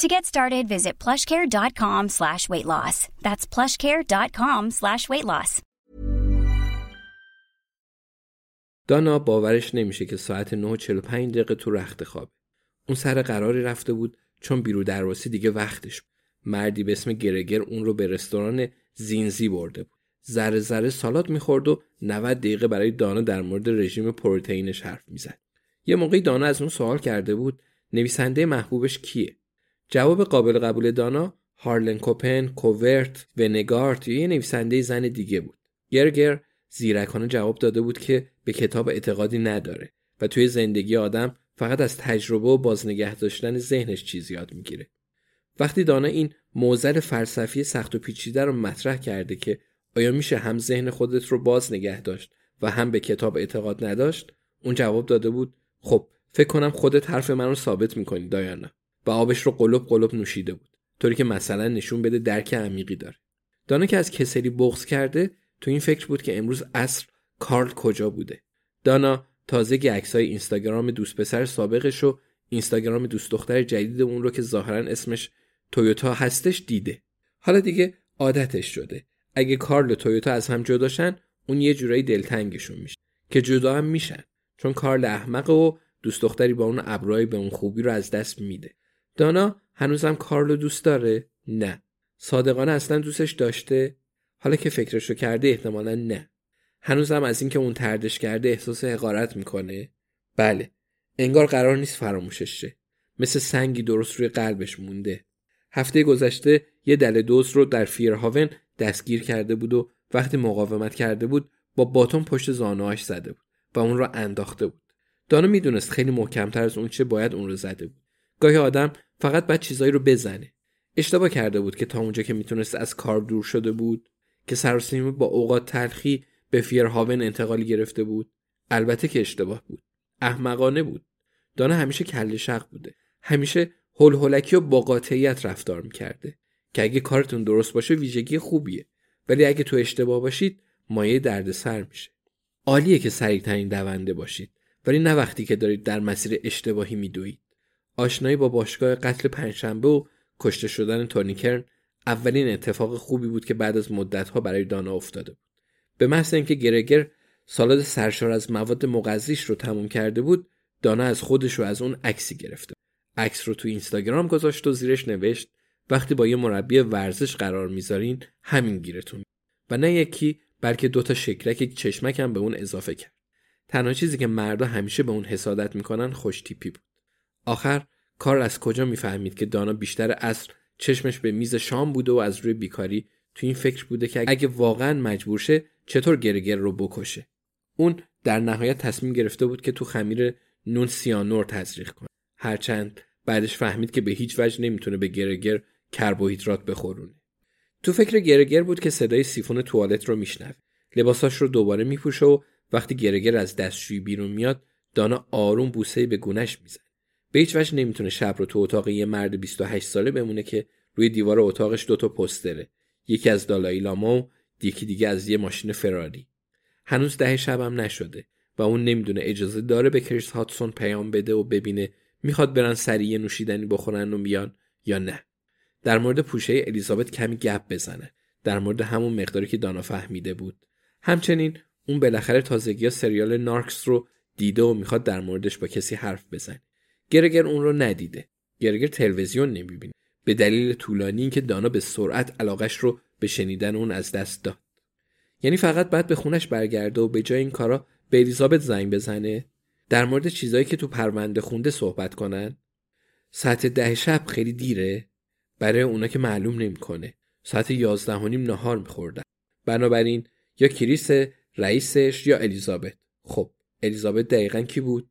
To get started, visit plushcare.com slash weight loss. That's plushcare.com slash weight loss. دانا باورش نمیشه که ساعت 9:45 دقیقه تو رخت خوابه. اون سر قراری رفته بود چون بیرو درواسی دیگه وقتش بود. مردی به اسم گرگر اون رو به رستوران زینزی برده بود. ذره ذره سالات می‌خورد و 90 دقیقه برای دانا در مورد رژیم پروتئینش حرف می‌زد. یه موقعی دانا از اون سوال کرده بود نویسنده محبوبش کیه؟ جواب قابل قبول دانا هارلن کوپن، کوورت، ونگارت یا یه نویسنده زن دیگه بود. گرگر زیرکانه جواب داده بود که به کتاب اعتقادی نداره و توی زندگی آدم فقط از تجربه و بازنگه داشتن ذهنش چیز یاد می‌گیره. وقتی دانا این موزل فلسفی سخت و پیچیده رو مطرح کرده که آیا میشه هم ذهن خودت رو باز نگه داشت و هم به کتاب اعتقاد نداشت اون جواب داده بود خب فکر کنم خودت حرف من رو ثابت می‌کنی دایانا و آبش رو قلب قلب نوشیده بود. طوری که مثلا نشون بده درک عمیقی داره. دانا که از کسری بغض کرده تو این فکر بود که امروز عصر کارل کجا بوده. دانا تازه عکسای اینستاگرام دوست پسر سابقش و اینستاگرام دوست دختر جدید اون رو که ظاهرا اسمش تویوتا هستش دیده. حالا دیگه عادتش شده. اگه کارل و تویوتا از هم جداشن اون یه جورایی دلتنگشون میشه. که جدا هم میشن. چون کارل احمق و دوست دختری با اون ابرای به اون خوبی رو از دست میده. دانا هنوزم کارل رو دوست داره؟ نه. صادقانه اصلا دوستش داشته؟ حالا که فکرشو کرده احتمالا نه. هنوزم از اینکه اون تردش کرده احساس حقارت می‌کنه؟ بله. انگار قرار نیست فراموشش شه. مثل سنگی درست روی قلبش مونده. هفته گذشته یه دل دوز رو در فیرهاون دستگیر کرده بود و وقتی مقاومت کرده بود با باتون پشت زانوهاش زده بود و اون را انداخته بود. دانا می‌دونست خیلی محکمتر از اون چه باید اون رو زده بود. گاهی آدم فقط باید چیزایی رو بزنه. اشتباه کرده بود که تا اونجا که می‌تونست از کار دور شده بود که سر با اوقات تلخی به فیرهاون انتقالی گرفته بود البته که اشتباه بود. احمقانه بود. دانا همیشه کل شق بوده. همیشه هول و با قاطعیت رفتار می‌کرده که اگه کارتون درست باشه ویژگی خوبیه. ولی اگه تو اشتباه باشید مایه دردسر میشه. عالیه که سریعترین دونده باشید. ولی نه وقتی که دارید در مسیر اشتباهی میدوید. آشنایی با باشگاه قتل پنجشنبه و کشته شدن تونیکرن اولین اتفاق خوبی بود که بعد از مدتها برای دانا افتاده بود. به محض اینکه گرگر سالاد سرشار از مواد مغذیش رو تموم کرده بود دانا از خودش رو از اون عکسی گرفته. عکس رو تو اینستاگرام گذاشت و زیرش نوشت وقتی با یه مربی ورزش قرار می‌ذارین همین گیرتون. و نه یکی بلکه دوتا شکلک چشمک هم به اون اضافه کرد. تنها چیزی که مردا همیشه به اون حسادت می‌کنن خوش تیپی بود. آخر کار از کجا می‌فهمید که دانا بیشتر اصر چشمش به میز شام بوده و از روی بیکاری تو این فکر بوده که اگه واقعا مجبور شه چطور گرگر رو بکشه؟ اون در نهایت تصمیم گرفته بود که تو خمیر نون سیانور تزریق کنه. هرچند بعدش فهمید که به هیچ وجه نمی‌تونه به گرگر کربوهیدرات بخورونه. تو فکر گرگر بود که صدای سیفون توالت رو میشنوه. لباساش رو دوباره میپوشه و وقتی گرگر از دستشویی بیرون میاد دانا آروم بوسه به گونش می‌زنه. به هیچ وجه نمی‌تونه شب رو تو اتاق یه مرد 28 ساله بمونه که روی دیوار اتاقش دوتا پستره. یکی از دالایی لاما و یکی دیگه از یه ماشین فراری. هنوز ده شبم نشده و اون نمی‌دونه اجازه داره به کریس هاتسون پیام بده و ببینه می‌خواد برن سریع نوشیدنی بخورن و میان یا نه. در مورد پوشه الیزابت کمی گپ بزنه. در مورد همون مقداری که دانا فهمیده بود. همچنین اون بالاخره تازگی سریال نارکس رو دیده و می‌خواد در موردش با کسی حرف بزنه. گرگر اون رو ندیده. گرگر تلویزیون نمی‌بینه. به دلیل طولانی که دانا به سرعت علاقش رو به شنیدن اون از دست داد. یعنی فقط بعد به خونش برگرده و به جای این کارا به الیزابت زنگ بزنه. در مورد چیزایی که تو پرونده خونده صحبت کنن. ساعت ده شب خیلی دیره. برای اونا که معلوم نمی‌کنه. ساعت یازده و نیم نهار میخوردن. بنابراین یا کریس رئیسش یا الیزابت. خب الیزابت دقیقا کی بود؟